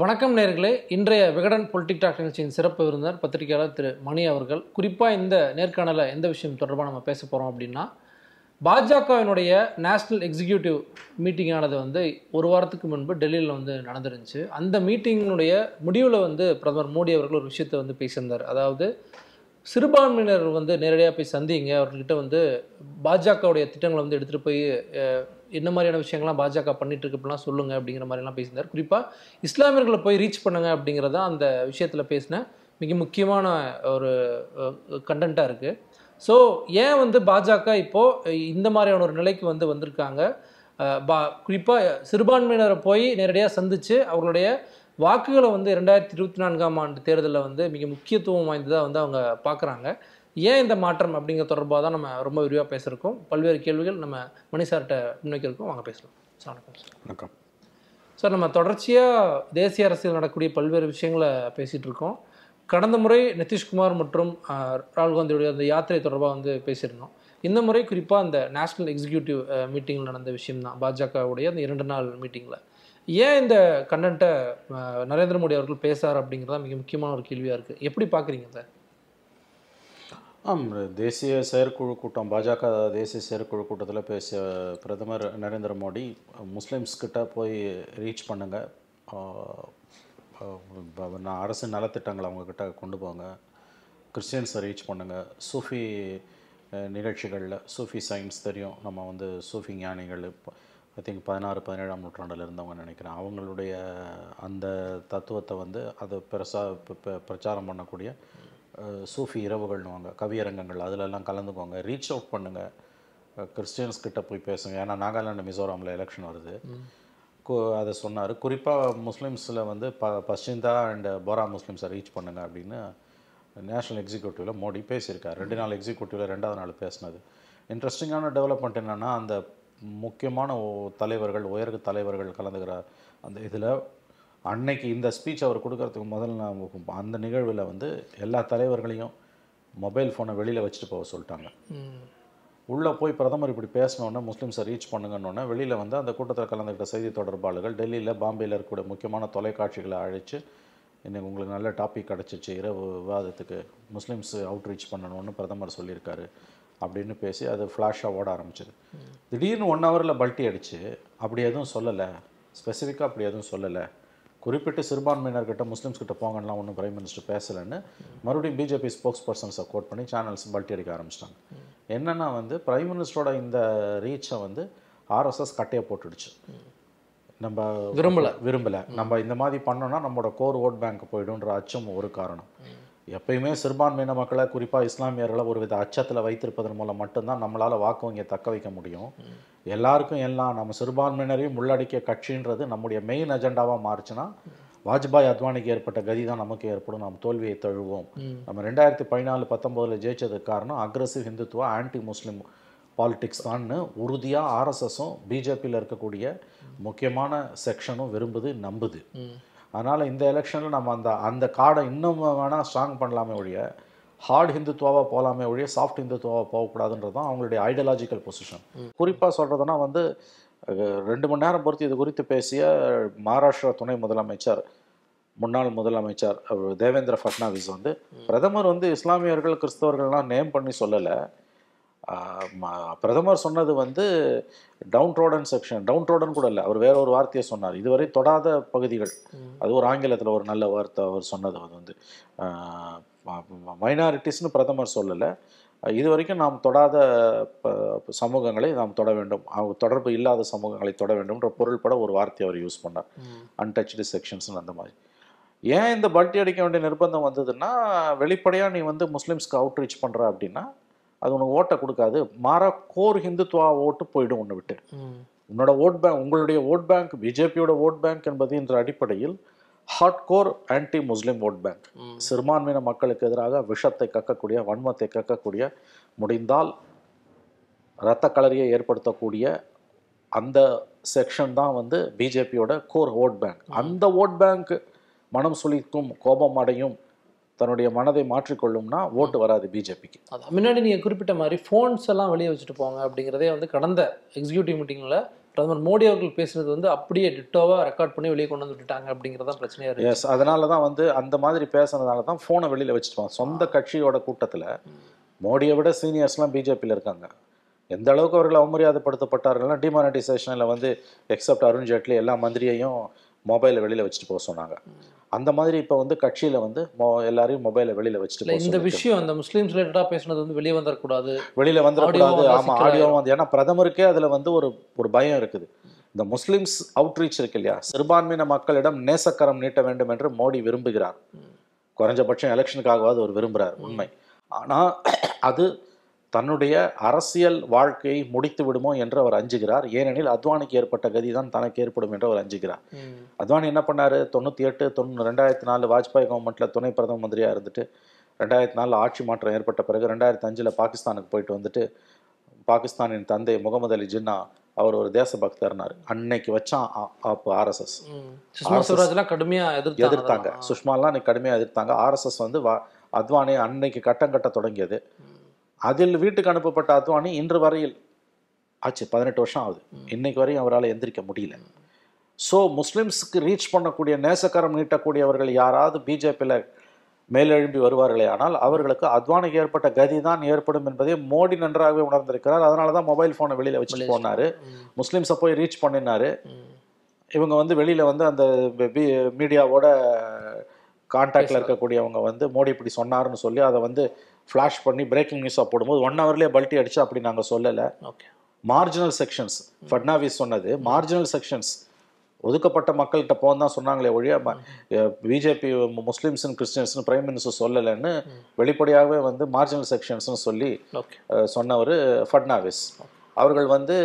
வணக்கம் நேர்களே. இன்றைய விகடன் பொலிட்டிக் டாக் நிகழ்ச்சியின் சிறப்பு விருந்தினர் பத்திரிகையாளர் திரு மணி அவர்கள். குறிப்பாக இந்த நேர்காணலில் எந்த விஷயம் தொடர்பாக நம்ம பேச போகிறோம் அப்படின்னா பாஜகவினுடைய நேஷ்னல் எக்ஸிக்யூட்டிவ் மீட்டிங்கானது வந்து ஒரு வாரத்துக்கு முன்பு டெல்லியில் வந்து நடந்துருந்துச்சு. அந்த மீட்டிங்கினுடைய முடிவில் வந்து பிரதமர் மோடி அவர்கள் ஒரு விஷயத்தை வந்து பேசியிருந்தார். அதாவது சிறுபான்மையினர் வந்து நேரடியாக போய் சந்திங்க. அவர்கிட்ட வந்து பாஜகவுடைய திட்டங்களை வந்து எடுத்துகிட்டு போய் என்ன மாதிரியான விஷயங்கள்லாம் பாஜக பண்ணிட்டு இருக்கப்பெல்லாம் சொல்லுங்கள் அப்படிங்கிற மாதிரிலாம் பேசியிருந்தார். குறிப்பாக இஸ்லாமியர்களை போய் ரீச் பண்ணுங்க அப்படிங்கிறத அந்த விஷயத்தில் பேசின மிக முக்கியமான ஒரு கண்டென்ட்டாக இருக்குது ஸோ ஏன் வந்து பாஜக இப்போது இந்த மாதிரியான ஒரு நிலைக்கு வந்து வந்திருக்காங்க? பா குறிப்பாக சிறுபான்மையினரை போய் நேரடியாக சந்தித்து அவர்களுடைய வாக்குகளை வந்து ரெண்டாயிரத்தி இருபத்தி நான்காம் ஆண்டு தேர்தலில் வந்து மிக முக்கியத்துவம் வாய்ந்ததாக வந்து அவங்க பார்க்குறாங்க. ஏன் இந்த மாற்றம் அப்படிங்கிற தொடர்பாக தான் நம்ம ரொம்ப விரிவாக பேசியிருக்கோம். பல்வேறு கேள்விகள் நம்ம மணி சார்கிட்ட முன்வைக்கிறோம் வாங்க பேசலாம். சார் வணக்கம். சார் வணக்கம் சார் நம்ம தொடர்ச்சியாக தேசிய அரசியல் நடக்கக்கூடிய பல்வேறு விஷயங்களை பேசிகிட்டு இருக்கோம். கடந்த முறை நிதிஷ்குமார் மற்றும் ராகுல் காந்தியுடைய அந்த யாத்திரை தொடர்பாக வந்து பேசியிருந்தோம். இந்த முறை குறிப்பாக அந்த நேஷ்னல் எக்ஸிக்யூட்டிவ் மீட்டிங்கில் நடந்த விஷயம் தான் பாஜகவுடைய அந்த இரண்டு நாள் மீட்டிங்கில் ஏன் இந்த கண்டென்ட்டை நரேந்திர மோடி அவர்கள் பேசுகிறார் அப்படிங்கிறதா மிக முக்கியமான ஒரு கேள்வியாக இருக்குது எப்படி பார்க்குறீங்க சார் ஆம் தேசிய செயற்குழு கூட்டம் பாஜக தேசிய செயற்குழு கூட்டத்தில் பேசிய பிரதமர் நரேந்திர மோடி முஸ்லீம்ஸ்கிட்ட போய் ரீச் பண்ணுங்க. நான் அரசு நலத்திட்டங்களை அவங்கக்கிட்ட கொண்டு போங்க. கிறிஸ்டியன்ஸை ரீச் பண்ணுங்க. சூஃபி நிகழ்ச்சிகளில் சூஃபி சயின்ஸ் தெரியும். நம்ம வந்து சூஃபி ஞானிகள் ஐ திங்க் பதினாறு பதினேழாம் நூற்றாண்டில் இருந்தவங்க நினைக்கிறேன். அவங்களுடைய அந்த தத்துவத்தை வந்து அதை பெருசா பிரச்சாரம் பண்ணக்கூடிய சூஃபி இரவுகள்னுவாங்க கவியரங்கங்கள் அதிலெல்லாம் கலந்துக்கோங்க ரீச் அவுட் பண்ணுங்கள் கிறிஸ்டியன்ஸ் கிட்ட போய் பேசுங்க. ஏன்னா நாகாலாந்து மிசோராமில் எலெக்ஷன் வருது. கு- அதை சொன்னார். குறிப்பாக முஸ்லீம்ஸில் வந்து ப பஷிந்தா அண்ட் போரா முஸ்லீம்ஸை ரீச் பண்ணுங்க அப்படின்னு நேஷனல் எக்ஸிக்யூட்டிவில் மோடி பேசியிருக்கார். ரெண்டு நாள் எக்ஸிக்யூட்டிவில் ரெண்டாவது நாள் பேசினது. இன்ட்ரெஸ்டிங்கான டெவலப்மெண்ட் என்னென்னா அந்த முக்கியமான தலைவர்கள் உயர் தலைவர்கள் கலந்துக்கிற அந்த இதில் அன்னைக்கு இந்த ஸ்பீச் அவர் கொடுக்கறதுக்கு முதல் நாள் அந்த நிகழ்வில் வந்து எல்லா தலைவர்களையும் மொபைல் ஃபோனை வெளியில் வச்சுட்டு போக சொல்லிட்டாங்க. உள்ளே போய் பிரதமர் இப்படி பேசினோன்னே முஸ்லீம்ஸை ரீச் பண்ணுங்கன்னொன்னே வெளியில் வந்து அந்த கூட்டத்தில் கலந்துக்கிட்ட செய்தி தொடர்பாளர்கள் டெல்லியில் பாம்பேயில் இருக்கக்கூடிய முக்கியமான தொலைக்காட்சிகளை அழைச்சு இன்னைக்கு உங்களுக்கு நல்ல டாபிக் கிடச்சிச்சு. இரவு விவாதத்துக்கு முஸ்லீம்ஸ் அவுட்ரீச் பண்ணணும்னு பிரதமர் சொல்லியிருக்காரு. அப்படின்னு பேசி அது ஃப்ளாஷாக ஓட ஆரம்பிச்சது. திடீர்னு ஒன் ஹவரில் பல்ட்டி அடிச்சு அப்படி எதுவும் சொல்லலை. ஸ்பெசிஃபிக்காக அப்படி எதுவும் சொல்லலை. குறிப்பிட்டு சிறுபான்மையினர்கிட்ட முஸ்லீம்ஸ் கிட்ட போங்கலாம் ஒன்றும் பிரைம் மினிஸ்டர் பேசலைன்னு மறுபடியும் பிஜேபி ஸ்போக்ஸ் பர்சன்ஸை கோட் பண்ணி சேனல்ஸ் பல்ட்டி அடிக்க ஆரம்பிச்சிட்டாங்க. என்னன்னா வந்து பிரைம் மினிஸ்டரோட இந்த ரீச்சை வந்து ஆர்எஸ்எஸ் கட்டையை போட்டுடுச்சு. நம்ம விரும்பல. விரும்பலை. நம்ம இந்த மாதிரி பண்ணோம்னா நம்மளோட கோர் ஓட் பேங்க் போயிடும்ன்ற அச்சம் ஒரு காரணம். எப்பயுமே சிறுபான்மையின மக்களை குறிப்பாக இஸ்லாமியர்களை ஒரு வித அச்சத்தில் வைத்திருப்பதன் மூலம் மட்டும்தான் நம்மளால் வாக்கு வங்கியை தக்க வைக்க முடியும். எல்லாருக்கும் எல்லாம் நம்ம சிறுபான்மையினரையும் உள்ளடக்கிய கட்சின்றது நம்முடைய மெயின் அஜெண்டாவாக மாறுச்சுன்னா வாஜ்பாய் அத்வானிக்கு ஏற்பட்ட கதி தான் நமக்கு ஏற்படும். நாம் தோல்வியை தழுவோம். நம்ம ரெண்டாயிரத்தி பதினாலு பத்தொம்போதில் ஜெயிச்சதுக்கு காரணம் aggressive Hindutva anti Muslim politics தான்னு உறுதியாக ஆர்எஸ்எஸும் பிஜேபியில் இருக்கக்கூடிய முக்கியமான செக்ஷனும் விரும்புது நம்புது. அதனால் இந்த எலெக்ஷனில் நம்ம அந்த அந்த கார்டை இன்னும் வேணால் ஸ்ட்ராங் பண்ணலாமே ஒழிய ஹார்ட் ஹிந்துத்துவாவாக போகலாமே ஒழிய சாஃப்ட் ஹிந்துத்துவாவாக போகக்கூடாதுன்றது தான் அவங்களுடைய ஐடியாலஜிக்கல் பொசிஷன் குறிப்பாக சொல்கிறதுனா வந்து ரெண்டு மணி நேரம் பொறுத்து இது குறித்து பேசிய மகாராஷ்டிரா துணை முதலமைச்சர் முன்னாள் முதலமைச்சர் தேவேந்திர ஃபட்னாவிஸ் வந்து பிரதமர் வந்து இஸ்லாமியர்கள் கிறிஸ்தவர்கள்லாம் நேம் பண்ணி சொல்லலை. பிரதமர் சொன்னது வந்து downtrodden section. Downtrodden கூட இல்லை அவர் வேற ஒரு வார்த்தையை சொன்னார். இதுவரை தொடாத பகுதிகள். அது ஒரு ஆங்கிலத்தில் ஒரு நல்ல வார்த்தை அவர் சொன்னது அது வந்து. மைனாரிட்டிஸ்னு பிரதமர் சொல்லலை. இது வரைக்கும் நாம் தொடாத சமூகங்களை நாம் தொட வேண்டும். அவங்க தொடர்பு இல்லாத சமூகங்களை தொட வேண்டும்ன்ற பொருள்பட ஒரு வார்த்தையை அவர் யூஸ் பண்ணார். அன்டச்டு செக்ஷன்ஸ் அந்த மாதிரி. ஏன் இந்த பல்ட்டி அடிக்க வேண்டிய நிர்பந்தம் வந்ததுன்னா வெளிப்படையாக நீ வந்து முஸ்லீம்ஸ்க்கு அவுட்ரீச் பண்ணுற அப்படின்னா அது உனக்கு ஓட்டை கொடுக்காது. மாறா கோர் ஹிந்துத்துவா ஓட்டு போயிடும் உன்னை விட்டு. உன்னோட ஓட் பேங்க் உங்களுடைய ஓட் பேங்க் பிஜேபியோட ஓட் பேங்க் என்பது என்ற அடிப்படையில் hard core anti Muslim vote bank சிறுபான்மையின மக்களுக்கு எதிராக விஷத்தை கக்கக்கூடிய வன்மத்தை கக்கக்கூடிய முடிந்தால் இரத்த களரியை ஏற்படுத்தக்கூடிய அந்த செக்ஷன் தான் வந்து பிஜேபியோட கோர் ஓட் பேங்க் அந்த ஓட் பேங்க் மனம் சுளிக்கும் கோபம் அடையும் தன்னுடைய மனதை மாற்றிக்கொள்ளும்னா ஓட்டு வராது பிஜேபிக்கு. அதான் முன்னாடி நீங்கள் குறிப்பிட்ட மாதிரி ஃபோன்ஸ் எல்லாம் வெளியே வச்சுட்டு போங்க அப்படிங்கிறதே வந்து கடந்த எக்ஸிக்யூட்டிவ் மீட்டிங்கில் பிரதமர் மோடி அவர்கள் பேசுனது வந்து அப்படியே டிட்டோவாக ரெக்கார்ட் பண்ணி வெளியே கொண்டு வந்து விட்டுட்டாங்க அப்படிங்கிறதான் பிரச்சனையா இருக்கு. எஸ் அதனால தான் வந்து அந்த மாதிரி பேசுனதுனால தான் ஃபோனை வெளியில் வச்சுட்டு சொந்த கட்சியோட கூட்டத்தில் மோடியை விட சீனியர்ஸ்லாம் பிஜேபியில் இருக்காங்க. எந்த அளவுக்கு அவர்கள் அவமரியாதைப்படுத்தப்பட்டார்கள்னா டிமானிட்டைசேஷனில் வந்து எக்ஸப்ட் அருண் ஜேட்லி எல்லா மந்திரியையும் மொபைலை வெளியில் வச்சுட்டு போக சொன்னாங்க. அந்த மாதிரி இப்போ வந்து கட்சியில் வந்து மொ எல்லாரையும் மொபைலை வெளியில் வச்சுட்டு இந்த விஷயம் அந்த முஸ்லீம்ஸ் ரிலேட்டடாக பேசுனது வந்து வெளியே வந்துடக்கூடாது வெளியில் வந்துடக்கூடாது ஆமாம். ஆடியோ வந்து ஏன்னா பிரதமருக்கே அதில் வந்து ஒரு ஒரு பயம் இருக்குது. இந்த முஸ்லிம்ஸ் அவுட்ரீச் இருக்கு இல்லையா? சிறுபான்மையின மக்களிடம் நேசக்கரம் நீட்ட வேண்டும் என்று மோடி விரும்புகிறார். குறைஞ்சபட்சம் எலெக்ஷனுக்காகவாது அவர் விரும்புகிறார் உண்மை. ஆனால் அது தன்னுடைய அரசியல் வாழ்க்கையை முடித்து விடுமோ என்று அவர் அஞ்சுகிறார். ஏனெனில் அத்வானிக்கு ஏற்பட்ட கதி தான் தனக்கு ஏற்படும் என்று அவர் அஞ்சுகிறார். அத்வானி என்ன பண்ணாரு? தொண்ணூற்றி எட்டு தொண்ணூறு ரெண்டாயிரத்தி நாலு வாஜ்பாய் கவர்மெண்ட்டில் துணை பிரதம மந்திரியாக இருந்துட்டு ரெண்டாயிரத்தி நாலில் ஆட்சி மாற்றம் ஏற்பட்ட பிறகு ரெண்டாயிரத்தி அஞ்சில் பாகிஸ்தானுக்கு போயிட்டு வந்துட்டு பாகிஸ்தானின் தந்தை முகமது அலி ஜின்னா அவர் ஒரு தேசபக்தர்னார். அன்னைக்கு வச்சான் அப்போ ஆர்எஸ்எஸ். சுஷ்மா சுவராஜ்லாம் கடுமையா எதிர்த்தாங்க. சுஷ்மாலாம் அன்னைக்கு கடுமையாக எதிர்த்தாங்க. ஆர்எஸ்எஸ் வந்து வா அத்வானி அன்னைக்கு கட்டம் கட்ட தொடங்கியது. அதில் வீட்டுக்கு அனுப்பப்பட்ட அத்வானி இன்று வரையில் ஆச்சு பதினெட்டு வருஷம் ஆகுது. இன்னைக்கு வரையும் அவரால் எந்திரிக்க முடியல. ஸோ முஸ்லிம்ஸ்க்கு ரீச் பண்ணக்கூடிய நேசக்கரம் நீட்டக்கூடியவர்கள் யாராவது பிஜேபியில் மேலெழும்பி வருவார்களே ஆனால் அவர்களுக்கு அத்வானிக்கு ஏற்பட்ட கதி தான் ஏற்படும் என்பதை மோடி நன்றாகவே உணர்ந்திருக்கிறார். அதனால தான் மொபைல் ஃபோனை வெளியில் வச்சுட்டு போனாரு. முஸ்லிம்ஸை போய் ரீச் பண்ணினாரு. இவங்க வந்து வெளியில் வந்து அந்த மீடியாவோட கான்டாக்டில் இருக்கக்கூடியவங்க வந்து மோடி இப்படி சொன்னாருன்னு சொல்லி அதை வந்து ஃப்ளாஷ் பண்ணி பிரேக்கிங் நியூஸாக போடும்போது ஒன் ஹவர்லேயே பல்ட்டி அடிச்சு அப்படி நாங்கள் சொல்லலை. ஓகே மார்ஜினல் செக்ஷன்ஸ் ஃபட்னாவிஸ் சொன்னது. மார்ஜினல் செக்ஷன்ஸ் ஒதுக்கப்பட்ட மக்கள்கிட்ட போன்னு தான் சொன்னாங்களே ஒழிய பிஜேபி முஸ்லிம்ஸ் கிறிஸ்டியன்ஸ்னு பிரைம் மினிஸ்டர் சொல்லலைன்னு வெளிப்படையாகவே வந்து மார்ஜினல் செக்ஷன்ஸ்னு சொல்லி சொன்னவர் ஃபட்னாவிஸ் அவர்கள் வந்து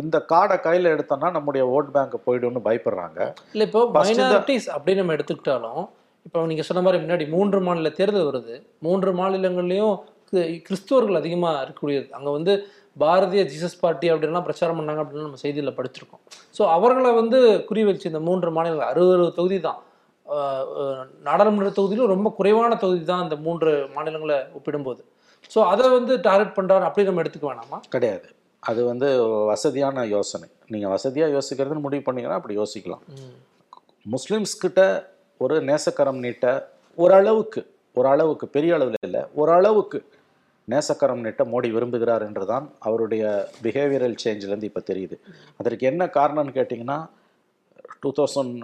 இந்த கார்டை கையில் எடுத்தோம்னா நம்முடைய ஓட் பேங்க் போயிடும்னு பயப்படுறாங்க. இல்லை இப்போ மைனாரிட்டிஸ் அப்படின்னு நம்ம எடுத்துக்கிட்டாலும் இப்போ நீங்கள் சொன்ன மாதிரி முன்னாடி மூன்று மாநில தேர்தல் வருது. மூன்று மாநிலங்கள்லையும் கிறிஸ்துவர்கள் அதிகமாக இருக்கக்கூடியது. அங்கே வந்து பாரதிய ஜீசஸ் பார்ட்டி அப்படின்லாம் பிரச்சாரம் பண்ணாங்க அப்படின்னு நம்ம செய்தியில் படிச்சிருக்கோம். ஸோ அவர்களை வந்து குறி வச்சு இந்த மூன்று மாநிலங்கள் அறுபது அறுபது தொகுதி தான். நாடாளுமன்ற தொகுதியிலும் ரொம்ப குறைவான தொகுதி தான் இந்த மூன்று மாநிலங்களை ஒப்பிடும்போது. ஸோ அதை வந்து டார்கெட் பண்ணுறாரு அப்படி நம்ம எடுத்துக்க வேணாமா? கிடையாது. அது வந்து வசதியான யோசனை. நீங்கள் வசதியாக யோசிக்கிறதுன்னு முடிவு பண்ணீங்கன்னா அப்படி யோசிக்கலாம். ம். ஒரு நேசக்கரம் நீட்ட ஓரளவுக்கு ஓரளவுக்கு பெரிய அளவில் இல்லை ஓரளவுக்கு நேசக்கரம் நீட்ட மோடி விரும்புகிறார் என்றுதான் அவருடைய பிஹேவியரல் சேஞ்சிலேருந்து இப்போ தெரியுது. அதற்கு என்ன காரணம்னு கேட்டிங்கன்னா டூ தௌசண்ட்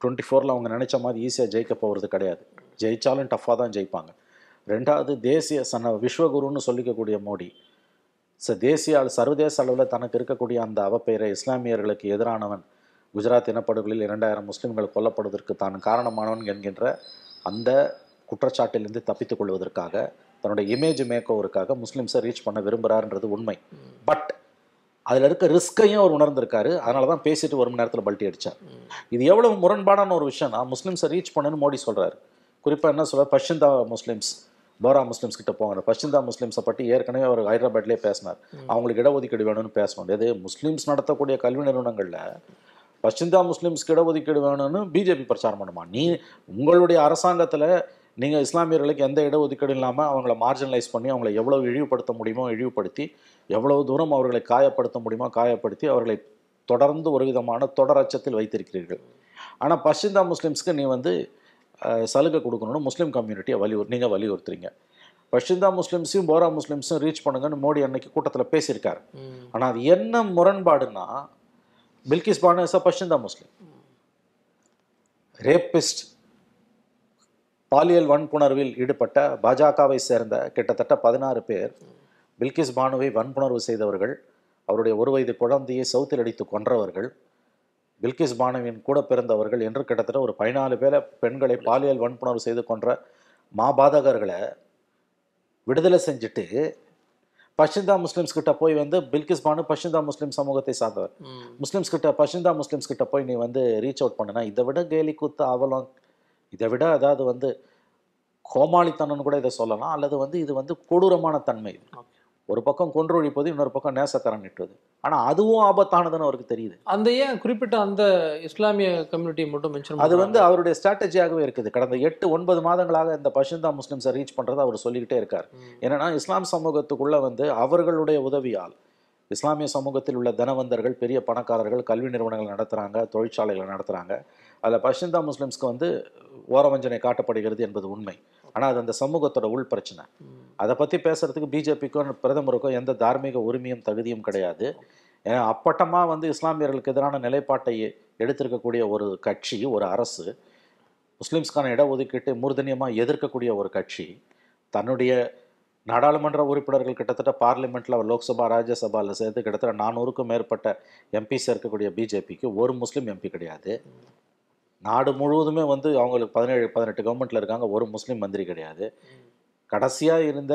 டுவெண்ட்டி ஃபோரில் அவங்க நினச்ச மாதிரி ஈஸியாக ஜெயிக்க போகிறது கிடையாது. ஜெயித்தாலும் டஃப்பாக தான் ஜெயிப்பாங்க. ரெண்டாவது தேசிய சன விஸ்வகுருன்னு சொல்லிக்கக்கூடிய மோடி ச தேசிய சர்வதேச அளவில் தனக்கு இருக்கக்கூடிய அந்த அவப்பெயரை இஸ்லாமியர்களுக்கு எதிரானவன் குஜராத் இனப்படுகொலில் இரண்டாயிரம் முஸ்லிம்கள் கொல்லப்படுவதற்கு தான் காரணமானவன் என்கின்ற அந்த குற்றச்சாட்டிலிருந்து தப்பித்துக் கொள்வதற்காக தன்னுடைய இமேஜ் மேக்கோவருக்காக முஸ்லிம்ஸை ரீச் பண்ண விரும்புகிறாருன்றது உண்மை. பட் அதில் இருக்க ரிஸ்கையும் அவர் உணர்ந்திருக்காரு. அதனால தான் பேசிட்டு ஒரு மணி நேரத்தில் பல்ட்டி அடிச்சார். இது எவ்வளவு முரண்பாடான ஒரு விஷயம்னா முஸ்லிம்ஸை ரீச் பண்ணுன்னு மோடி சொல்றாரு. குறிப்பாக என்ன சொல்றாரு பஷிந்தா முஸ்லிம்ஸ் போரா முஸ்லிம்ஸ் கிட்ட போங்க. பஷிந்தா முஸ்லிம்ஸை பற்றி ஏற்கனவே அவர் ஹைதராபாத்லேயே பேசினார். அவங்களுக்கு இடஒதுக்கீடு வேணும்னு பேசணும் இது முஸ்லிம்ஸ் நடத்தக்கூடிய கல்வி நிறுவனங்களில் பஷிந்தா முஸ்லிம்ஸ்க்கு இடஒதுக்கீடு வேணும்னு பிஜேபி பிரச்சாரம் பண்ணுமா? நீ உங்களுடைய அரசாங்கத்தில் நீங்கள் இஸ்லாமியர்களுக்கு எந்த இடஒதுக்கீடும் இல்லாமல் அவங்கள மார்ஜினலைஸ் பண்ணி அவங்கள எவ்வளவு இழிவுபடுத்த முடியுமோ இழிவுபடுத்தி எவ்வளவு தூரம் அவர்களை காயப்படுத்த முடியுமோ காயப்படுத்தி அவர்களை தொடர்ந்து ஒரு விதமான தொடர் அச்சத்தில் வைத்திருக்கிறீர்கள். ஆனால் பஷிந்தா முஸ்லிம்ஸ்க்கு நீ வந்து சலுகை கொடுக்கணும்னு முஸ்லீம் கம்யூனிட்டியை வலியுறு நீங்கள் வலியுறுத்துறீங்க. பஷிந்தா முஸ்லிம்ஸையும் போரா முஸ்லிம்ஸும் ரீச் பண்ணுங்கன்னு மோடி அன்னைக்கு கூட்டத்தில் பேசியிருக்காரு. ஆனால் அது என்ன முரண்பாடுன்னா பில்கிஸ் பானு இஸ் அ பஷிந்தா முஸ்லிம் ரேப்பிஸ்ட் பாலியல் வன்புணர்வில் ஈடுபட்ட பாஜகவை சேர்ந்த கிட்டத்தட்ட பதினாறு பேர் பில்கிஸ் பானுவை வன்புணர்வு செய்தவர்கள் அவருடைய ஒரு வயது குழந்தையை சவுத்தில் அடித்து கொன்றவர்கள் பில்கிஸ் பானுவின் கூட பிறந்தவர்கள் என்று கிட்டத்தட்ட ஒரு பதினாலு பேரை பெண்களை பாலியல் வன்புணர்வு செய்து கொன்ற மாபாதகர்களை விடுதலை செஞ்சுட்டு பஷிந்தா முஸ்லிம்ஸ் கிட்ட போய் வந்து பில்கிஸ் பானு பஷிந்தா முஸ்லிம் சமூகத்தை சார்ந்தவர். முஸ்லிம்ஸ் கிட்ட பஷிந்தா முஸ்லிம்ஸ் கிட்ட போய் நீ வந்து ரீச் அவுட் பண்ணுனா இதை விட கேலி கூத்து அவலம் இதை விட அதாவது வந்து கோமாளித்தனம்னு கூட இதை சொல்லலாம் அல்லது வந்து இது வந்து கொடூரமான தன்மை இது. ஒரு பக்கம் கொன்றொழிப்பது இன்னொரு பக்கம் நேசக்கரம் நீட்டுவது ஆனா அதுவும் ஆபத்தானதுன்னு அவருக்கு தெரியுது. அந்த ஏன் குறிப்பிட்ட அந்த இஸ்லாமிய கம்யூனிட்டியை மட்டும் மென்ஷன் அது வந்து அவருடைய ஸ்ட்ராட்டஜியாகவே இருக்குது. கடந்த எட்டு ஒன்பது மாதங்களாக இந்த பஷிந்தா முஸ்லிம்ஸை ரீச் பண்றதை அவர் சொல்லிக்கிட்டே இருக்கார். என்னன்னா இஸ்லாம் சமூகத்துக்குள்ள வந்து அவர்களுடைய உதவியால் இஸ்லாமிய சமூகத்தில் உள்ள தனவந்தர்கள் பெரிய பணக்காரர்கள் கல்வி நிறுவனங்கள் நடத்துகிறாங்க தொழிற்சாலைகளை நடத்துகிறாங்க அதில் பஷிந்தா முஸ்லிம்ஸ்க்கு வந்து ஓரவஞ்சனை காட்டப்படுகிறது என்பது உண்மை. ஆனால் அது அந்த சமூகத்தோட உள் பிரச்சனை. அதை பற்றி பேசுறதுக்கு பிஜேபிக்கும் பிரதமருக்கும் எந்த தார்மீக உரிமையும் தகுதியும் கிடையாது. ஏன்னா அப்பட்டமாக வந்து இஸ்லாமியர்களுக்கு எதிரான நிலைப்பாட்டை எடுத்திருக்கக்கூடிய ஒரு கட்சி ஒரு அரசு முஸ்லிம்ஸ்க்கான இடஒதுக்கீட்டை மூர்தனியமாக எதிர்க்கக்கூடிய ஒரு கட்சி தன்னுடைய நாடாளுமன்ற உறுப்பினர்கள் கிட்டத்தட்ட பார்லிமெண்ட்டில் லோக்சபா ராஜ்யசபாவில் சேர்த்து கிட்டத்தட்ட நானூறுக்கும் மேற்பட்ட எம்பிஸ் இருக்கக்கூடிய பிஜேபிக்கு ஒரு முஸ்லீம் எம்பி கிடையாது. நாடு முழுவதுமே வந்து அவங்களுக்கு பதினேழு பதினெட்டு கவர்மெண்ட்டில் இருக்காங்க. ஒரு முஸ்லீம் மந்திரி கிடையாது. கடைசியாக இருந்த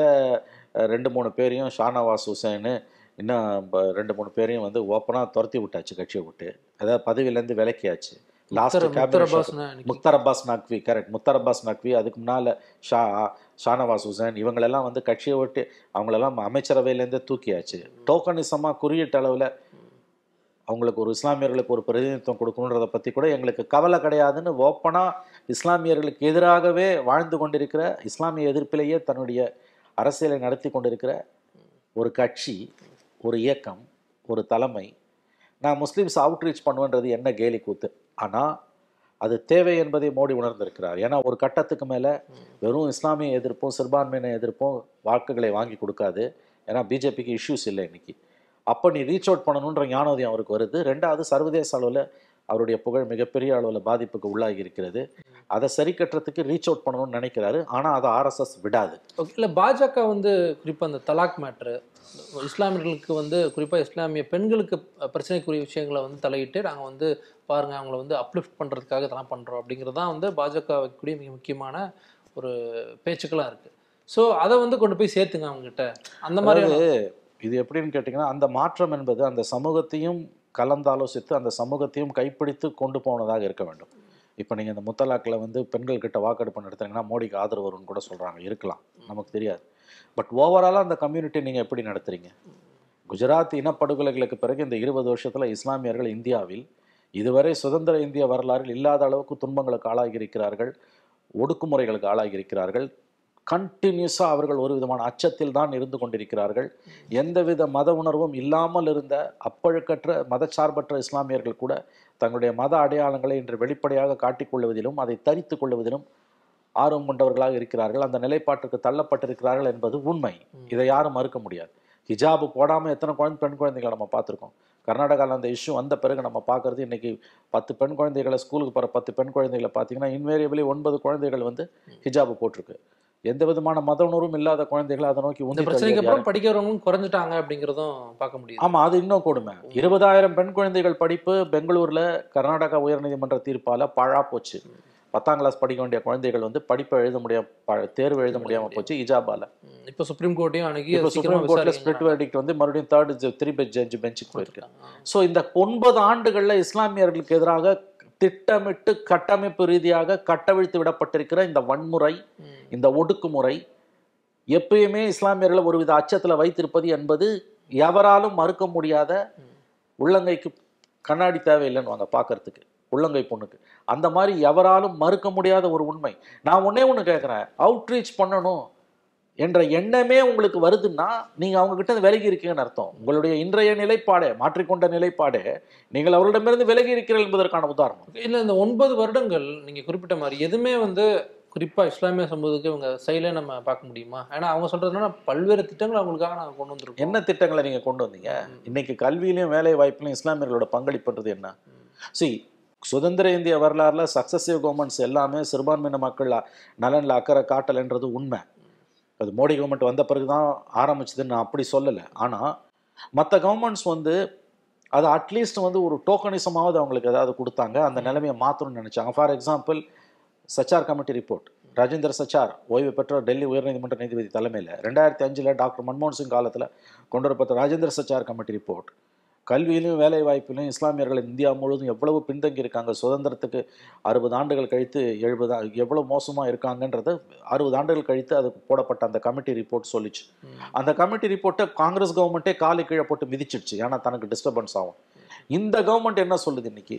ரெண்டு மூணு பேரையும் ஷானவாஸ் ஹுசேனு இன்னும் ரெண்டு மூணு பேரையும் வந்து ஓப்பனாக துரத்தி விட்டாச்சு கட்சியை விட்டு. அதாவது பதவியிலேருந்து விலக்கியாச்சு. லாஸ்ட் முக்தர் அப்பாஸ் நான் முக்தார் அப்பாஸ் நக்வி கரெக்ட் முக்தார் அப்பாஸ் நக்வி அதுக்கு முன்னால் ஷா ஷானவாஸ் ஹுசேன் இவங்களெல்லாம் வந்து கட்சியை விட்டு அவங்களெல்லாம் அமைச்சரவையிலேருந்தே தூக்கியாச்சு. டோக்கனிசமாக குறியீட்டு அளவில் அவங்களுக்கு ஒரு இஸ்லாமியர்களுக்கு ஒரு பிரதிநிதித்துவம் கொடுக்கணுன்றதை பற்றி கூட எங்களுக்கு கவலை கிடையாதுன்னு ஓப்பனாக இஸ்லாமியர்களுக்கு எதிராகவே வாழ்ந்து கொண்டிருக்கிற இஸ்லாமிய எதிர்ப்பிலேயே தன்னுடைய அரசியலை நடத்தி கொண்டிருக்கிற ஒரு கட்சி ஒரு இயக்கம் ஒரு தலைமை நான் முஸ்லீம்ஸ் அவுட்ரீச் பண்ணுவேன்றது என்ன கேலி கூத்து. ஆனால் அது தேவை என்பதை மோடி உணர்ந்திருக்கிறார். ஏன்னா ஒரு கட்டத்துக்கு மேலே வெறும் இஸ்லாமிய எதிர்ப்பும் சிறுபான்மையின எதிர்ப்பும் வாக்குகளை வாங்கி கொடுக்காது. ஏன்னா பிஜேபிக்கு இஷ்யூஸ் இல்லை இன்றைக்கி அப்போ நீ ரீச் அவுட் பண்ணணுன்ற ஞானோதயம் அவருக்கு வருது. ரெண்டாவது சர்வதேச அளவில் அவருடைய புகழ் மிகப்பெரிய அளவில் பாதிப்புக்கு உள்ளாகி இருக்கிறது. அதை சரி கட்டுறதுக்கு ரீச் அவுட் பண்ணணும்னு நினைக்கிறாரு. ஆனால் அதை ஆர்எஸ்எஸ் விடாது. ஓகே இல்லை பாஜக வந்து குறிப்பாக அந்த தலாக் மேட்ரு இஸ்லாமியர்களுக்கு வந்து குறிப்பாக இஸ்லாமிய பெண்களுக்கு பிரச்சனைக்குரிய விஷயங்களை வந்து தலையிட்டு நாங்கள் வந்து பாருங்க அவங்கள வந்து அப்லிஃப்ட் பண்ணுறதுக்காக இதெல்லாம் பண்ணுறோம் அப்படிங்கிறது தான் வந்து பாஜக வைக்கக்கூடிய மிக முக்கியமான ஒரு பேச்சுக்களாக இருக்குது ஸோ அதை வந்து கொண்டு போய் சேர்த்துங்க அவங்ககிட்ட. அந்த மாதிரி இது எப்படின்னு கேட்டிங்கன்னா அந்த மாற்றம் என்பது அந்த சமூகத்தையும் கலந்தாலோசித்து அந்த சமூகத்தையும் கைப்பிடித்து கொண்டு போனதாக இருக்க வேண்டும். இப்போ நீங்கள் இந்த முத்தலாக்கில் வந்து பெண்கள் கிட்ட வாக்கெடுப்பு நடத்துறீங்கன்னா மோடிக்கு ஆதரவு வரும்னு கூட சொல்கிறாங்க இருக்கலாம். நமக்கு தெரியாது. பட் ஓவராலாக அந்த கம்யூனிட்டி நீங்கள் எப்படி நடத்துறீங்க? குஜராத் இனப்படுகொலைகளுக்கு பிறகு இந்த இருபது வருஷத்தில் இஸ்லாமியர்கள் இந்தியாவில் இதுவரை சுதந்திர இந்திய வரலாறில் இல்லாத அளவுக்கு துன்பங்களுக்கு ஆளாகி இருக்கிறார்கள் ஒடுக்குமுறைகளுக்கு ஆளாகி இருக்கிறார்கள் கண்டினியூஸாக அவர்கள் ஒரு விதமான அச்சத்தில் தான் இருந்து கொண்டிருக்கிறார்கள். எந்தவித மத உணர்வும் இல்லாமல் இருந்த அப்பழுக்கற்ற மதச்சார்பற்ற இஸ்லாமியர்கள் கூட தங்களுடைய மத அடையாளங்களை இன்று வெளிப்படையாக காட்டிக்கொள்வதிலும் அதை தரித்து கொள்வதிலும் ஆர்வம் கொண்டவர்களாக இருக்கிறார்கள். அந்த நிலைப்பாட்டுக்கு தள்ளப்பட்டிருக்கிறார்கள் என்பது உண்மை. இதை யாரும் மறுக்க முடியாது. ஹிஜாபு போடாமல் எத்தனை குழந்தை பெண் குழந்தைகளை நம்ம பார்த்துருக்கோம். கர்நாடகாவில் அந்த இஷ்யூ வந்த பிறகு நம்ம பார்க்குறது இன்னைக்கு பத்து பெண் குழந்தைகளை ஸ்கூலுக்கு போகிற பத்து பெண் குழந்தைகளை பார்த்தீங்கன்னா இன்வேரியபிளி ஒன்பது குழந்தைகள் வந்து ஹிஜாபு போட்டிருக்கு. எந்த விதமான மத உணர்வும் இல்லாத குழந்தைகளை அதை நோக்கி உந்தி பிரச்சனைக்கு அப்புறம் படிக்கிறவங்களும் குறைஞ்சிட்டாங்க அப்படிங்கிறதும் பார்க்க முடியுது. ஆமா அது இன்னும் கொடுமை. இருபதாயிரம் பெண் குழந்தைகள் படிப்பு பெங்களூர்ல கர்நாடகா உயர்நீதிமன்ற தீர்ப்பால பாழா போச்சு. பத்தாம் கிளாஸ் படிக்க வேண்டிய குழந்தைகள் வந்து படிப்பை எழுத முடியாம தேர்வு எழுத முடியாம போச்சு இஜாபால. இப்போ சுப்ரீம் கோர்ட்டையும் அணுகி சுப்ரீம் கோர்ட்ல. ஸ்பிளிட் வெர்டிக்ட் வந்து மறுபடியும் தேர்ட் த்ரீ பெஞ்ச் ஜட்ஜ் பெஞ்சுக்கு போயிருக்கு. ஸோ இந்த ஒன்பது ஆண்டுகள்ல இஸ்லாமியர்களுக்கு எதிராக திட்டமிட்டு கட்டமைப்பு ரீதியாக கட்டவிழ்த்து விடப்பட்டிருக்கிற இந்த வன்முறை. இந்த ஒடுக்குமுறை எப்பயுமே இஸ்லாமியர்களை ஒருவித அச்சத்துல வைத்திருப்பது என்பது எவராலும் மறுக்க முடியாத உள்ளங்கைக்கு கண்ணாடி தேவையில்லைன்னு வாங்க பார்க்கறதுக்கு உள்ளங்கை பொண்ணுக்கு. அந்த மாதிரி எவராலும் மறுக்க முடியாத ஒரு உண்மை. நான் ஒண்ணே ஒன்று கேட்குறேன் அவுட்ரீச் பண்ணணும். என்ற எண்ணமே உங்களுக்கு வருதுன்னா நீங்க அவங்க கிட்ட இருந்து விலகி இருக்கீங்கன்னு அர்த்தம். உங்களுடைய இன்றைய நிலைப்பாடே மாற்றிக்கொண்ட நிலைப்பாடே நீங்கள் அவர்களிடமிருந்து விலகி இருக்கிறீர்கள் என்பதற்கான உதாரணம். இல்ல இந்த ஒன்பது வருடங்கள் நீங்க குறிப்பிட்ட மாதிரி எதுவுமே வந்து குறிப்பா இஸ்லாமிய சமூகத்துக்கு இவங்க செயலே நம்ம பார்க்க முடியுமா? ஏன்னா அவங்க என்னன்னா பல்வேறு திட்டங்கள் அவங்களுக்காக நாங்க கொண்டு வந்திருக்கோம். என்ன திட்டங்களை நீங்க கொண்டு வந்தீங்க? இன்னைக்கு கல்வியிலையும் வேலை வாய்ப்புலையும் இஸ்லாமியர்களோட பங்களிப்புன்றது என்ன? சி சுதந்திர இந்திய வரலாறுல சக்சஸிவ் கவர்மெண்ட்ஸ் எல்லாமே சிறுபான்மையின மக்கள் நலனில் அக்கறை காட்டலைன்றது உண்மை. அது மோடி கவர்மெண்ட் வந்த பிறகு தான் ஆரம்பிச்சதுன்னு நான் அப்படி சொல்லலை. ஆனால் மற்ற கவர்மெண்ட்ஸ் வந்து அது அட்லீஸ்ட் வந்து ஒரு டோக்கனிசமாவது அவங்களுக்கு ஏதாவது கொடுத்தாங்க. அந்த நிலைமையை மாற்றணும்னு நினச்சாங்க. For example Sachar committee report Rajendra Sachar ஓய்வு பெற்ற டெல்லி உயர்நீதிமன்ற நீதிபதி தலைமையில் ரெண்டாயிரத்தி அஞ்சில் டாக்டர் மன்மோகன் சிங் காலத்தில் கொண்டு வரப்பட்ட ராஜேந்திர சச்சார் கமிட்டி ரிப்போர்ட் கல்வியிலும் வேலை வாய்ப்பிலும் இஸ்லாமியர்கள் இந்தியா முழுவதும் எவ்வளவு பின்தங்கி இருக்காங்க? சுதந்திரத்துக்கு அறுபது ஆண்டுகள் கழித்து எழுபது எவ்வளவு மோசமாக இருக்காங்கன்றத அறுபது ஆண்டுகள் கழித்து அதுக்கு போடப்பட்ட அந்த கமிட்டி ரிப்போர்ட் சொல்லிச்சு. அந்த கமிட்டி ரிப்போர்ட்டை காங்கிரஸ் கவர்மெண்ட்டே காலு கீழே போட்டு மிதிச்சிடுச்சு. ஏன்னா தனக்கு டிஸ்டர்பன்ஸ் ஆகும். இந்த கவர்மெண்ட் என்ன சொல்லுது இன்னைக்கு?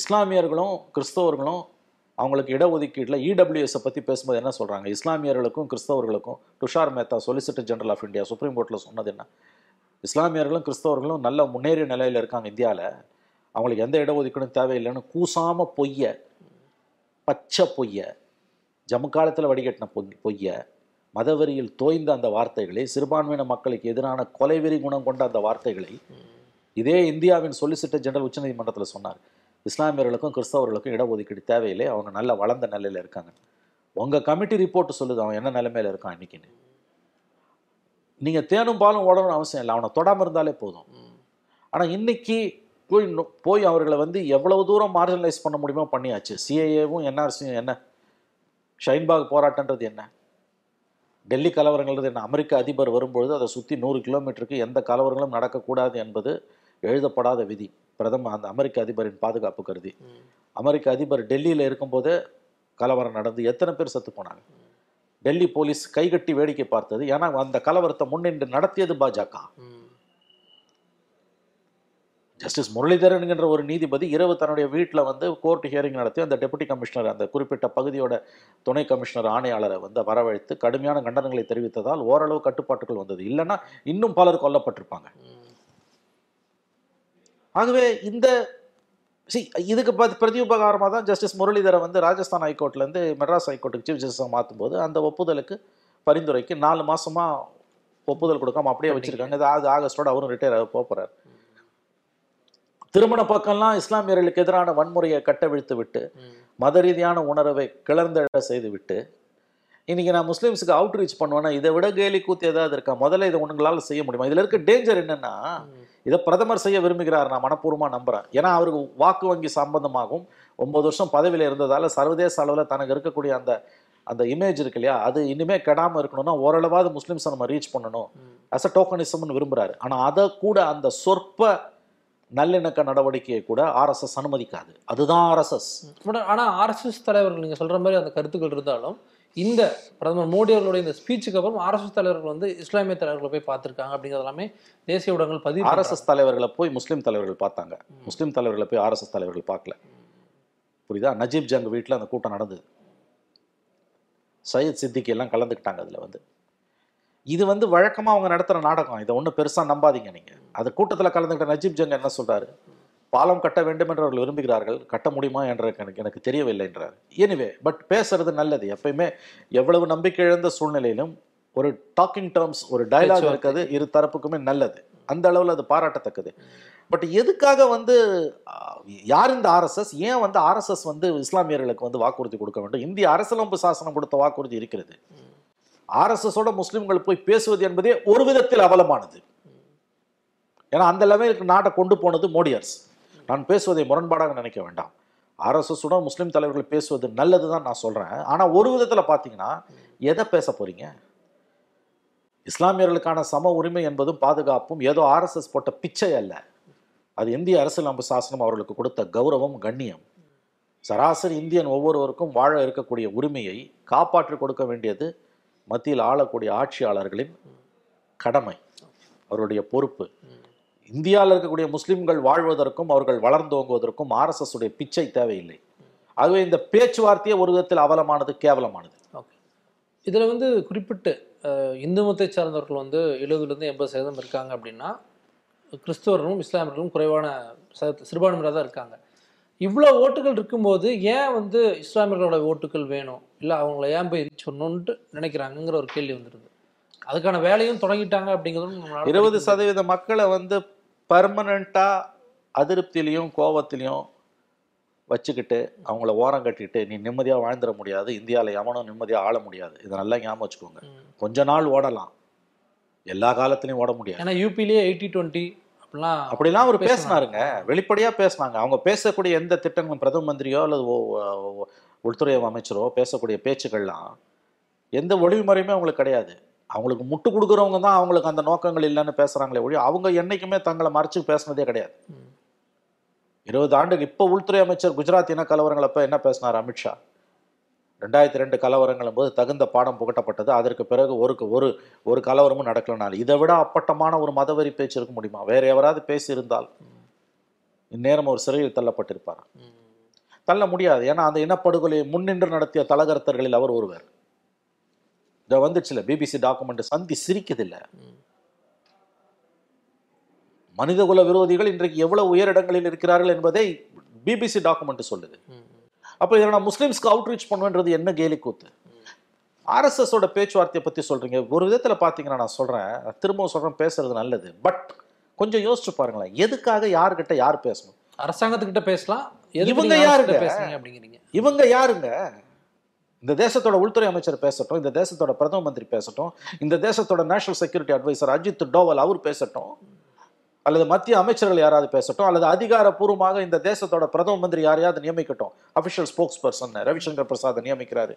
இஸ்லாமியர்களும் கிறிஸ்தவர்களும் அவங்களுக்கு இடஒதுக்கீட்டில் இடபிள்யூஎஸை பற்றி பேசும்போது என்ன சொல்கிறாங்க இஸ்லாமியர்களுக்கும் கிறிஸ்தவர்களுக்கும் Tushar Mehta solicitor general of India supreme கோர்ட்டில் சொன்னது என்ன? இஸ்லாமியர்களும் கிறிஸ்தவர்களும் நல்ல முன்னேறிய நிலையில் இருக்காங்க இந்தியாவில் அவங்களுக்கு எந்த இடஒதுக்கீடும் தேவையில்லைன்னு கூசாம பொய்ய பச்சை பொய்ய ஜம்மு காலத்தில் வடிகட்டின பொய் பொய்ய மதவெறியில் தோய்ந்த அந்த வார்த்தைகளை சிறுபான்மையின மக்களுக்கு எதிரான கொலைவெறி குணம் கொண்ட அந்த வார்த்தைகளை இதே இந்தியாவின் சொலிசிட்டர் ஜெனரல் உச்சநீதிமன்றத்தில் சொன்னார். இஸ்லாமியர்களுக்கும் கிறிஸ்தவர்களுக்கும் இடஒதுக்கீடு தேவையில்லை. அவங்க நல்ல வளர்ந்த நிலையில் இருக்காங்க. உங்கள் கமிட்டி ரிப்போர்ட் சொல்லுது. அவன் என்ன நிலைமையில் இருக்கான் இன்னைக்குன்னு. நீங்கள் தேனும் பாலும் ஓடணும்னு அவசியம் இல்லை. அவனை தொடாமல் இருந்தாலே போதும். ஆனால் இன்னைக்கு போய் நொ- போய் அவர்களை வந்து எவ்வளவு தூரம் மார்ஜினலைஸ் பண்ண முடியுமோ பண்ணியாச்சு. சிஏஏவும் என்ஆர்சியும் என்ன? ஷைன்பாக் போராட்டன்றது என்ன? டெல்லி கலவரங்கள்ன்றது என்ன? அமெரிக்க அதிபர் வரும்பொழுது அதை சுற்றி நூறு கிலோமீட்டருக்கு எந்த கலவரங்களும் நடக்கக்கூடாது என்பது எழுதப்படாத விதி. பிரதம அந்த அமெரிக்க அதிபரின் பாதுகாப்பு கருதி. அமெரிக்க அதிபர் டெல்லியில் இருக்கும்போதே கலவரம் நடந்து எத்தனை பேர் செத்து போனாங்க? டெல்லி போலீஸ் கைகட்டி வேடிக்கை பார்த்தது. ஏன்னா அந்த கலவரத்தை முன்னின்று நடத்தியது பாஜக. ஜஸ்டிஸ் முரளிதரன் என்கின்ற ஒரு நீதிபதி இரவு தன்னுடைய வீட்டில் வந்து கோர்ட் ஹியரிங் நடத்தி அந்த டெபுட்டி கமிஷனர் அந்த குறிப்பிட்ட பகுதியோட துணை கமிஷனர் ஆணையாளரை வந்து வரவழைத்து கடுமையான கண்டனங்களை தெரிவித்ததால் ஓரளவு கட்டுப்பாட்டுகள் வந்தது. இல்லைன்னா இன்னும் பலர் கொல்லப்பட்டிருப்பாங்க. ஆகவே இந்த சி இதுக்கு ப- பிரதியுபகாரமாக தான் ஜஸ்டிஸ் முரளிதரன் வந்து ராஜஸ்தான் ஹைகோர்ட்லேருந்து மெட்ராஸ் ஹைகோர்ட்டுக்கு சீஃப் ஜஸ்டிஸாக மாற்றும் போது அந்த ஒப்புதலுக்கு பரிந்துரைக்கு நாலு மாசமா ஒப்புதல் கொடுக்காம அப்படியே வச்சிருக்காங்க. இது ஆக ஆகஸ்டோட அவரும் ரிட்டையர் ஆக போகிறார் திருமண பக்கம்லாம் இஸ்லாமியர்களுக்கு எதிரான வன்முறையை கட்டவிழ்த்து விட்டு மத ரீதியான உணர்வை கிளர்ந்தெழ செய்து விட்டு இன்னைக்கு நான் முஸ்லீம்ஸுக்கு அவுட் ரீச் பண்ணுவேன்னா இதை விட கேலி கூத்து ஏதாவது இருக்கா? முதல்ல இதை உங்களால் செய்ய முடியுமா? இதில் இருக்க டேஞ்சர் என்னன்னா இதை பிரதமர் செய்ய விரும்புகிறார் நான் மனப்பூர்வமாக நம்புறேன். ஏன்னா அவருக்கு வாக்கு வங்கி சம்பந்தமாகவும் ஒன்பது வருஷம் பதவியில் இருந்ததால சர்வதேச அளவில் தனக்கு இருக்கக்கூடிய அந்த அந்த இமேஜ் இருக்கு இல்லையா? அது இனிமே கெடாமல் இருக்கணும்னா ஓரளவாவது முஸ்லிம்ஸை நம்ம ரீச் பண்ணணும். அஸ் அ டோக்கனிசம்னு விரும்புறாரு. ஆனால் அதை கூட அந்த சொற்ப நல்லிணக்க நடவடிக்கையை கூட ஆர்எஸ்எஸ் அனுமதிக்காது. அதுதான் ஆர்எஸ்எஸ் ஆனால் ஆர்எஸ்எஸ் தலைவர்கள் நீங்கள் சொல்கிற மாதிரி அந்த கருத்துக்கள் இருந்தாலும் இந்த பிரதமர் மோடி அவர்களுடைய இந்த ஸ்பீச்சுக்கு அப்புறம் ஆர்எஸ்எஸ் தலைவர்கள் வந்து இஸ்லாமிய தலைவர்களை போய் பார்த்துருக்காங்க அப்படிங்கிறது எல்லாமே தேசிய ஊடகங்கள் பதிவு ஆர்எஸ்எஸ் தலைவர்களை போய் முஸ்லீம் தலைவர்கள் பார்த்தாங்க. முஸ்லீம் தலைவர்களை போய் ஆர்எஸ்எஸ் தலைவர்கள் பார்க்கல. புரியுதா? நஜீப் ஜங் வீட்டில் அந்த கூட்டம் நடந்தது. சையத் சித்திக்கு எல்லாம் கலந்துக்கிட்டாங்க அதில் வந்து. இது வந்து வழக்கமாக அவங்க நடத்துகிற நாடகம். இதை ஒன்றும் பெருசாக நம்பாதீங்க நீங்கள் அது கூட்டத்தில் கலந்துக்கிட்ட நஜீப் ஜங் என்ன சொல்றாரு? பாலம் கட்ட வேண்டும் என்று அவர்கள் விரும்புகிறார்கள். கட்ட முடியுமா என்ற எனக்கு எனக்கு தெரியவில்லை என்றார். எனிவே பட் பேசுறது நல்லது. எப்பயுமே எவ்வளவு நம்பிக்கை இழந்த சூழ்நிலையிலும் ஒரு டாக்கிங் டேர்ம்ஸ் ஒரு பேச்சுவார்த்தை. இருக்கிறது இரு தரப்புக்குமே நல்லது. அந்த அளவில் அது பாராட்டத்தக்கது. பட் எதுக்காக வந்து யார் இந்த ஆர்எஸ்எஸ்? ஏன் வந்து ஆர்எஸ்எஸ் வந்து இஸ்லாமியர்களுக்கு வந்து வாக்குறுதி கொடுக்க வேண்டும்? இந்திய அரசியலமைப்பு சாசனம் கொடுத்த வாக்குறுதி இருக்கிறது. ஆர்எஸ்எஸோட முஸ்லிம்கள் போய் பேசுவது என்பதே ஒரு விதத்தில் அவலமானது. ஏன்னா அந்த லெவலுக்கு நாட்டை கொண்டு போனது மோடி அரசு நான் பேசுவதை முரண்பாடாக நினைக்க வேண்டாம். ஆர்எஸ்எஸ் உடன் முஸ்லீம் தலைவர்கள் பேசுவது நல்லது தான் நான் சொல்கிறேன் ஆனால் ஒரு விதத்தில் பார்த்தீங்கன்னா எதை பேச போறீங்க? இஸ்லாமியர்களுக்கான சம உரிமை என்பதும் பாதுகாப்பும் ஏதோ ஆர்எஸ்எஸ் போட்ட பிச்சை அல்ல. அது இந்திய அரசியலமைப்பு சாசனம் அவர்களுக்கு கொடுத்த கௌரவம் கண்ணியம். சராசரி இந்தியன் ஒவ்வொருவருக்கும் வாழ இருக்கக்கூடிய உரிமையை காப்பாற்றி கொடுக்க வேண்டியது மத்தியில் ஆளக்கூடிய ஆட்சியாளர்களின் கடமை அவருடைய பொறுப்பு. இந்தியாவில் இருக்கக்கூடிய முஸ்லிம்கள் வாழ்வதற்கும் அவர்கள் வளர்ந்தோங்குவதற்கும் ஆர்எஸ்எஸ் உடைய பிச்சை தேவையில்லை. ஆகவே இந்த பேச்சுவார்த்தையே ஒரு விதத்தில் அவலமானது கேவலமானது. ஓகே. இதில் வந்து குறிப்பிட்டு இந்து மதத்தை சார்ந்தவர்கள் வந்து எழுபதுலேருந்து எண்பது சதவீதம் இருக்காங்க அப்படின்னா கிறிஸ்தவர்களும் இஸ்லாமியர்களும் குறைவான சதவீத சிறுபான்மையினராக தான் இருக்காங்க. இவ்வளோ ஓட்டுகள் இருக்கும்போது ஏன் வந்து இஸ்லாமியர்களோட ஓட்டுகள் வேணும்? இல்லை அவங்கள ஏன் போய் ரீச் பண்ணணுன்ட்டு நினைக்கிறாங்கங்கிற ஒரு கேள்வி வந்துருது. அதுக்கான வேலையும் தொடங்கிட்டாங்க அப்படிங்கிறதும் இருபது. சதவீத மக்களை வந்து பர்மனண்டா அதிருப்தியிலையும் கோபத்திலையும் வச்சுக்கிட்டு அவங்கள ஓரம் கட்டிட்டு நீ நிம்மதியாக வாழ்ந்துட முடியாது. இந்தியாவில் எவனும் நிம்மதியாக ஆள முடியாது. இதை நல்லா ஞாபகம் வச்சுக்கோங்க. கொஞ்ச நாள் ஓடலாம். எல்லா காலத்துலையும் ஓட முடியாது. ஏன்னா யூபிலேயே எயிட்டி டுவெண்ட்டி அப்படிலாம் அப்படிலாம் அவர். பேசினாருங்க. வெளிப்படையா பேசினாங்க. அவங்க பேசக்கூடிய எந்த திட்டங்களும் பிரதம மந்திரியோ அல்லது உள்துறை அமைச்சரோ பேசக்கூடிய பேச்சுக்கள்லாம் எந்த ஒளிவுமுறையுமே அவங்களுக்கு கிடையாது. அவங்களுக்கு முட்டு கொடுக்குறவங்க தான் அவங்களுக்கு அந்த நோக்கங்கள் இல்லைன்னு பேசுறாங்களே ஒழிய அவங்க என்னைக்குமே தங்களை மறைச்சு பேசுனதே கிடையாது. இருபது ஆண்டுக்கு இப்போ உள்துறை அமைச்சர் குஜராத் இன கலவரங்கள் அப்ப என்ன பேசினார் அமித்ஷா ரெண்டாயிரத்தி ரெண்டு கலவரங்களும் போது தகுந்த பாடம் புகட்டப்பட்டது. அதற்கு பிறகு ஒரு ஒரு ஒரு கலவரமும் நடக்கலனால இதை விட அப்பட்டமான ஒரு மதவெறி பேச்சு இருக்க முடியுமா? வேற எவராவது பேசியிருந்தால். இந்நேரம் ஒரு சிறையில் தள்ளப்பட்டிருப்பார். தள்ள முடியாது. ஏன்னா அந்த இனப்படுகொலையை முன்னின்று நடத்திய தலகர்த்தர்களில் அவர் ஒருவர். இதை வந்துச்சுல பிபிசி டாக்குமெண்ட் சந்தி சிரிக்குதில்ல. மனிதகுல விரோதிகள் இன்றைக்கு எவ்வளவு உயரிடங்களில் இருக்கிறார்கள் என்பதை பிபிசி டாக்குமெண்ட் சொல்லுது. அப்போ இதில் நான் முஸ்லீம்ஸ்க்கு அவுட்ரீச் பண்ணுவேன்றது என்ன கேலி கூத்து? ஆர்எஸ்எஸோட பேச்சுவார்த்தையை பற்றி சொல்கிறீங்க ஒரு விதத்தில் பார்த்தீங்கன்னா நான் சொல்கிறேன் திரும்பவும் சொல்கிறேன் பேசுறது நல்லது. பட் கொஞ்சம் யோசிச்சு பாருங்களேன் எதுக்காக யாருக்கிட்ட யார் பேசணும்? அரசாங்கத்துக்கிட்ட பேசலாம். இவங்க யாருங்க? பேசுறீங்க அப்படிங்கிறீங்க. இவங்க யாருங்க? இந்த தேசத்தோட உள்துறை அமைச்சர் பேசட்டும் இந்த தேசத்தோட பிரதம மந்திரி பேசட்டும் இந்த தேசத்தோட national security adviser Ajit Doval அவர் பேசட்டும் அல்லது மத்திய அமைச்சர்கள் யாராவது பேசட்டும் அல்லது அதிகாரப்பூர்வமாக இந்த தேசத்தோட பிரதம மந்திரி யாரையாவது நியமிக்கட்டும் official spokesperson Ravishankar Prasad நியமிக்கிறாரு.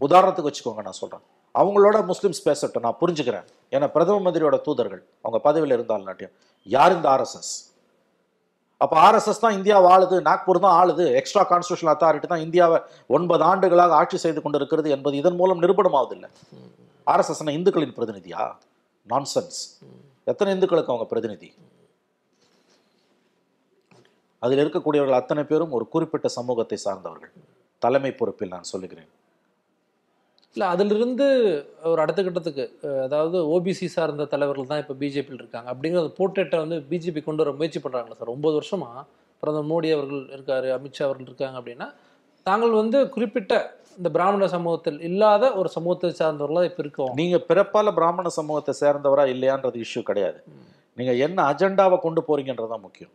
உதாரணத்துக்கு வச்சுக்கோங்க நான் சொல்றேன். அவங்களோட முஸ்லீம்ஸ் பேசட்டும் நான் புரிஞ்சுக்கிறேன். ஏன்னா பிரதம மந்திரியோட தூதர்கள் அவங்க பதவியில் இருந்தாலும் நாட்டியம். யார் இந்த ஆர்எஸ்எஸ் அப்போ ஆர்எஸ்எஸ் தான் இந்தியா ஆளுது நாக்பூர் தான் ஆளுது எக்ஸ்ட்ரா கான்ஸ்டியூஷன் அத்தாரிட்டி தான் இந்தியாவை ஒன்பது ஆண்டுகளாக ஆட்சி செய்து கொண்டிருக்கிறது என்பது இதன் மூலம் நிரூபணமாவதில்லை. ஆர்எஸ்எஸ் இந்துக்களின் பிரதிநிதியா? நான்சென்ஸ் எத்தனை இந்துக்களுக்கு அவங்க பிரதிநிதி? அதில் இருக்கக்கூடியவர்கள் அத்தனை பேரும் ஒரு குறிப்பிட்ட சமூகத்தை சார்ந்தவர்கள். தலைமை பொறுப்பில் நான் சொல்லுகிறேன். இல்ல அதிலிருந்து ஒரு அடுத்த கட்டத்துக்கு அதாவது ஓபிசி சார்ந்த தலைவர்கள் தான் இப்போ பிஜேபியில் இருக்காங்க. அப்படிங்கிற போர்ட்ரேட்டை வந்து பிஜேபி கொண்டு வர முயற்சி பண்றாங்களா சார்? ஒன்பது வருஷமா பிரதமர் மோடி அவர்கள் இருக்காரு அமித்ஷா அவர்கள் இருக்காங்க அப்படின்னா தாங்கள் வந்து குறிப்பிட்ட இந்த பிராமண சமூகத்தில் இல்லாத ஒரு சமூகத்தை சார்ந்தவர்களாக இப்போ இருக்கோம். நீங்க பிறப்பால பிராமண சமூகத்தை சேர்ந்தவரா இல்லையான்றது இஷ்யூ கிடையாது. நீங்க என்ன அஜெண்டாவை கொண்டு போறீங்கன்றதான் முக்கியம்.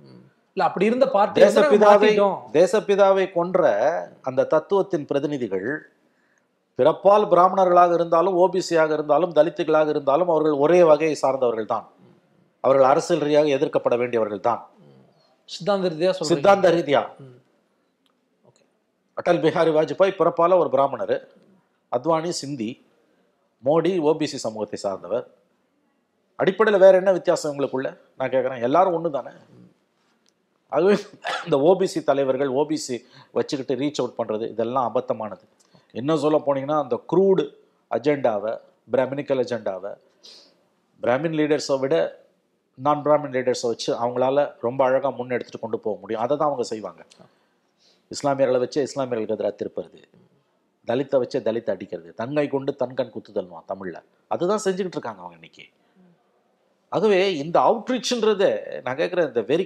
இல்ல அப்படி இருந்த பார்ட்டி தேசப்பிதாவை தேசப்பிதாவை கொன்ற அந்த தத்துவத்தின் பிரதிநிதிகள் பிறப்பால் பிராமணர்களாக இருந்தாலும் ஓபிசியாக இருந்தாலும் தலித்துகளாக இருந்தாலும் அவர்கள் ஒரே வகையை சார்ந்தவர்கள் தான் அவர்கள் அரசியல் ரீதியாக எதிர்க்கப்பட வேண்டியவர்கள் தான் சித்தாந்த ரீதியா சித்தாந்த ரீதியா. அடல் பிஹாரி வாஜ்பாய் பிறப்பால ஒரு பிராமணர். அத்வானி சிந்தி மோடி ஓபிசி சமூகத்தை சார்ந்தவர். அடிப்படையில் வேற என்ன வித்தியாசம் உங்களுக்குள்ள? நான் கேட்குறேன் எல்லாரும் ஒன்று தானே ஆகவே இந்த ஓபிசி தலைவர்கள் ஓபிசி வச்சுக்கிட்டு ரீச் அவுட் பண்ணுறது இதெல்லாம் அபத்தமானது. இன்னும் சொல்ல போனீங்கன்னா அந்த க்ரூடு அஜெண்டாவை பிராமினிக்கல் அஜெண்டாவை பிராமின் லீடர்ஸை விட நான் பிராமின் லீடர்ஸை வச்சு அவங்களால ரொம்ப அழகாக முன்னெடுத்துட்டு கொண்டு போக முடியும். அதை தான் அவங்க செய்வாங்க. இஸ்லாமியர்களை வச்சு இஸ்லாமியர்களுக்கு எதிராக திருப்புறது. தலித்தை வச்சு தலித்தை அடிக்கிறது. தன்கை கொண்டு தன்கண் குத்துதல்வான் தமிழில். அதுதான் செஞ்சுக்கிட்டு இருக்காங்க அவங்க இன்னைக்கு. அதுவே இந்த அவுட்ரீச்ன்றது நான் கேட்குற இந்த very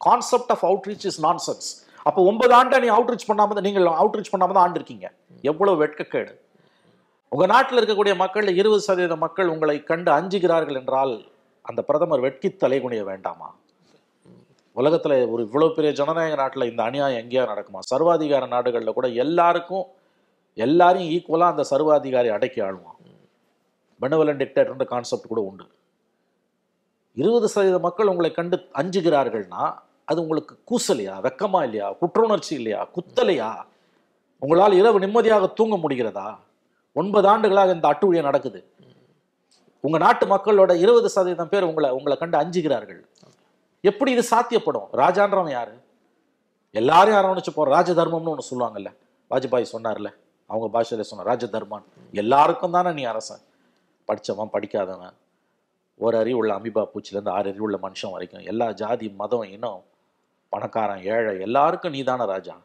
concept of outreach is nonsense அப்போ ஒன்பது ஆண்டா நீ அவுட்ரீச் பண்ணாமல் தான் நீங்கள் அவுட்ரீச் பண்ணாமல் தான் ஆண்டு இருக்கீங்க எவ்வளவு வெட்கக்கேடு. உங்க நாட்டில் இருக்கக்கூடிய மக்கள் இருபது சதவீத மக்கள் உங்களை கண்டு அஞ்சுகிறார்கள் என்றால் அந்த பிரதமர் வெட்கி தலைகுனிய வேண்டாமா? உலகத்தில் ஒரு இவ்வளோ பெரிய ஜனநாயக நாட்டில் இந்த அநியாயம் எங்கேயா நடக்குமா? சர்வாதிகார நாடுகளில் கூட எல்லாருக்கும் எல்லாரையும் ஈக்குவலாக அந்த சர்வாதிகாரி அடக்கி ஆளுவான் பெனவலன் டிக்டேட்டர்ன்ற கான்செப்ட் கூட உண்டு. இருபது சதவீத மக்கள் உங்களை கண்டு அஞ்சுகிறார்கள்னா அது உங்களுக்கு கூசலையா வெக்கமா இல்லையா? குற்றுணர்ச்சி இல்லையா? குத்தலையா? உங்களால் இரவு நிம்மதியாக தூங்க முடிகிறதா? ஒன்பது ஆண்டுகளாக இந்த அட்டுழியம் நடக்குது. உங்க நாட்டு மக்களோட இருபது சதவீதம் பேர் உங்களை உங்களை கண்டு அஞ்சுகிறார்கள். எப்படி இது சாத்தியப்படும்? ராஜான்றவன் யாரு? எல்லாரையும் அரவணைச்சு போற? ராஜ தர்மம்னு ஒன்று சொல்லுவாங்கல்ல. வாஜ்பாய் சொன்னார்ல. அவங்க பாஷையில சொன்னார் ராஜ தர்மான் எல்லாருக்கும் தானே நீ அரசன். படிச்சவன் படிக்காதவன். ஒரு அறிவு உள்ள அமிபா பூச்சிலேருந்து ஆறு அறிவு உள்ள மனுஷன் வரைக்கும் எல்லா ஜாதி மதம் இனம் பணக்காரன் ஏழை எல்லாருக்கும் நீ தானே ராஜா.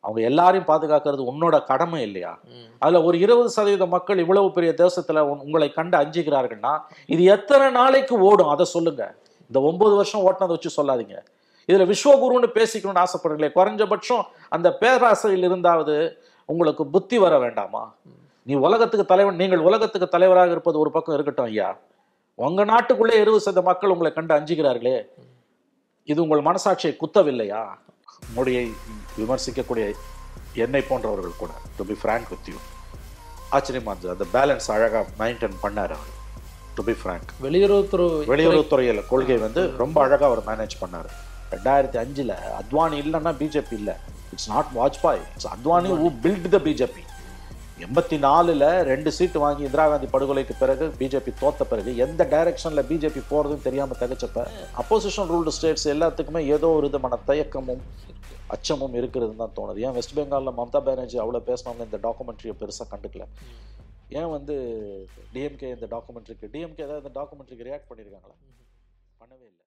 அவங்க எல்லாரையும் பாதுகாக்கிறது உன்னோட கடமை இல்லையா? அதுல ஒரு இருபது சதவீத மக்கள் இவ்வளவு பெரிய தேசத்துல உங்களை கண்டு அஞ்சுகிறார்கள்னா இது எத்தனை நாளைக்கு ஓடும்? அதை சொல்லுங்க. இந்த ஒன்பது வருஷம் ஓட்டினதை வச்சு சொல்லாதீங்க. இதுல விஸ்வகுருன்னு பேசிக்கணும்னு ஆசைப்படுறீங்களே குறைஞ்சபட்சம் அந்த பேராசையில் இருந்தாவது உங்களுக்கு புத்தி வர வேண்டாமா? நீ உலகத்துக்கு தலைவன் நீங்கள் உலகத்துக்கு தலைவராக இருப்பது ஒரு பக்கம் இருக்கட்டும் ஐயா. உங்க நாட்டுக்குள்ளே இருபது சதவீத மக்கள் உங்களை கண்டு அஞ்சுகிறார்களே. இது உங்கள் மனசாட்சியை குத்தவில்லையா? மோடியை விமர்சிக்கக்கூடிய என்னை போன்றவர்கள் கூட to be frank with you ஆச்சரியமா இருந்தது அந்த பேலன்ஸ் அழகா மெயின்டைன் பண்ணார் அவர் டு பி ஃப்ராங்க் வெளியுறவுத்துறை வெளியுறவுத்துறையில கொள்கை வந்து ரொம்ப அழகா அவர் மேனேஜ் பண்ணாரு. ரெண்டாயிரத்தி அஞ்சுல அத்வானி இல்லைன்னா பிஜேபி இல்ல. It's not Vajpayee it's Advani who built the BJP எண்பத்தி நாலில் ரெண்டு சீட்டு வாங்கி இந்திரா காந்தி படுகொலைக்கு பிறகு பிஜேபி தோத்த பிறகு எந்த டைரக்ஷனில் பிஜேபி போகிறதுன்னு தெரியாமல் தகச்சப்ப அப்போசிஷன் ரூல்டு ஸ்டேட்ஸ் எல்லாத்துக்குமே ஏதோ ஒரு விதமான தயக்கமும் அச்சமும் இருக்கிறதுன்னு தான் தோணுது. ஏன் வெஸ்ட் பெங்காலில் மம்தா பானர்ஜி அவ்வளோ பேசினாங்க இந்த டாக்குமெண்ட்ரியை பெருசாக கண்டுக்கல. ஏன் வந்து டிஎம்கே இந்த டாக்குமெண்ட்ரிக்கு டிஎம்கே ஏதாவது இந்த டாக்குமெண்ட்ரிக்கு ரியாக்ட் பண்ணியிருக்காங்களா பண்ணவே இல்லை.